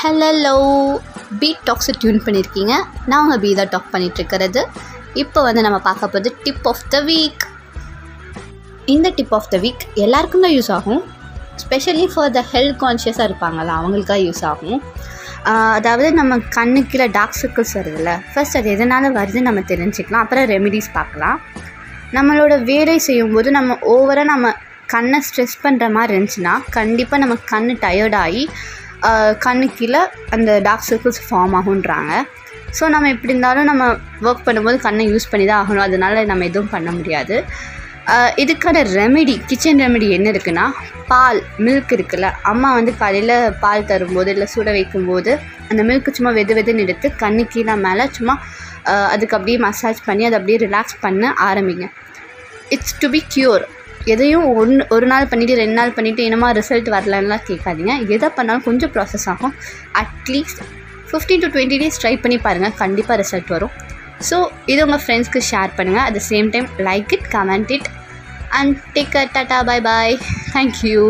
Hello beat டாக்ஸை tune பண்ணியிருக்கீங்க நான் உங்கள் பீதா தான் டாக் பண்ணிகிட்ருக்கிறது இப்போ வந்து நம்ம பார்க்க போகிறது டிப் ஆஃப் த வீக் இந்த டிப் ஆஃப் த வீக் எல்லாருக்கும் தான் யூஸ் ஆகும். ஸ்பெஷலி ஃபார் த ஹெல்த் கான்ஷியஸாக இருப்பாங்கள்ல அவங்களுக்காக யூஸ் ஆகும். அதாவது நம்ம கண்ணுக்கு கீழே டார்க் சர்க்கிள்ஸ் வருதுல்ல ஃபர்ஸ்ட் அது எதனால் வருதுன்னு நம்ம தெரிஞ்சுக்கலாம். அப்புறம் ரெமிடிஸ் பார்க்கலாம். நம்மளோட வேலை செய்யும்போது நம்ம ஓவராக நம்ம கண்ணை ஸ்ட்ரெஸ் பண்ணுற மாதிரி இருந்துச்சுன்னா கண்டிப்பாக நம்ம கண் டயர்டாகி கண்ணு கீழே அந்த டார்க் சர்க்கிள்ஸ் ஃபார்ம் ஆகுன்றாங்க ஸோ நம்ம எப்படி இருந்தாலும் நம்ம ஒர்க் பண்ணும்போது கண்ணை யூஸ் பண்ணி தான் ஆகணும். அதனால நம்ம எதுவும் பண்ண முடியாது. இதுக்கான ரெமெடி கிச்சன் ரெமெடி என்ன இருக்குன்னா பால் மில்க் இருக்குல்ல. அம்மா வந்து காலையில் பால் தரும்போது இல்லை சுட வைக்கும்போது அந்த மில்க் சும்மா வெது வெதுன்னு எடுத்து கண்ணு கீழே மேலே சும்மா அதுக்கு அப்படியே மசாஜ் பண்ணி அதை அப்படியே ரிலாக்ஸ் பண்ண ஆரம்பிங்க. இட்ஸ் டு பி க்யூர் எதையும் ஒன்று ஒரு நாள் பண்ணிவிட்டு ரெண்டு நாள் பண்ணிவிட்டு என்னமா ரிசல்ட் வரலன்னா கேட்காதீங்க. எதை பண்ணாலும் கொஞ்சம் ப்ராசஸ் ஆகும். At least fifteen to twenty days try பண்ணி பாருங்கள் கண்டிப்பாக ரிசல்ட் வரும். ஸோ இது உங்கள் ஃப்ரெண்ட்ஸ்க்கு ஷேர் பண்ணுங்கள் at the same time like it comment it and take a tata bye bye thank you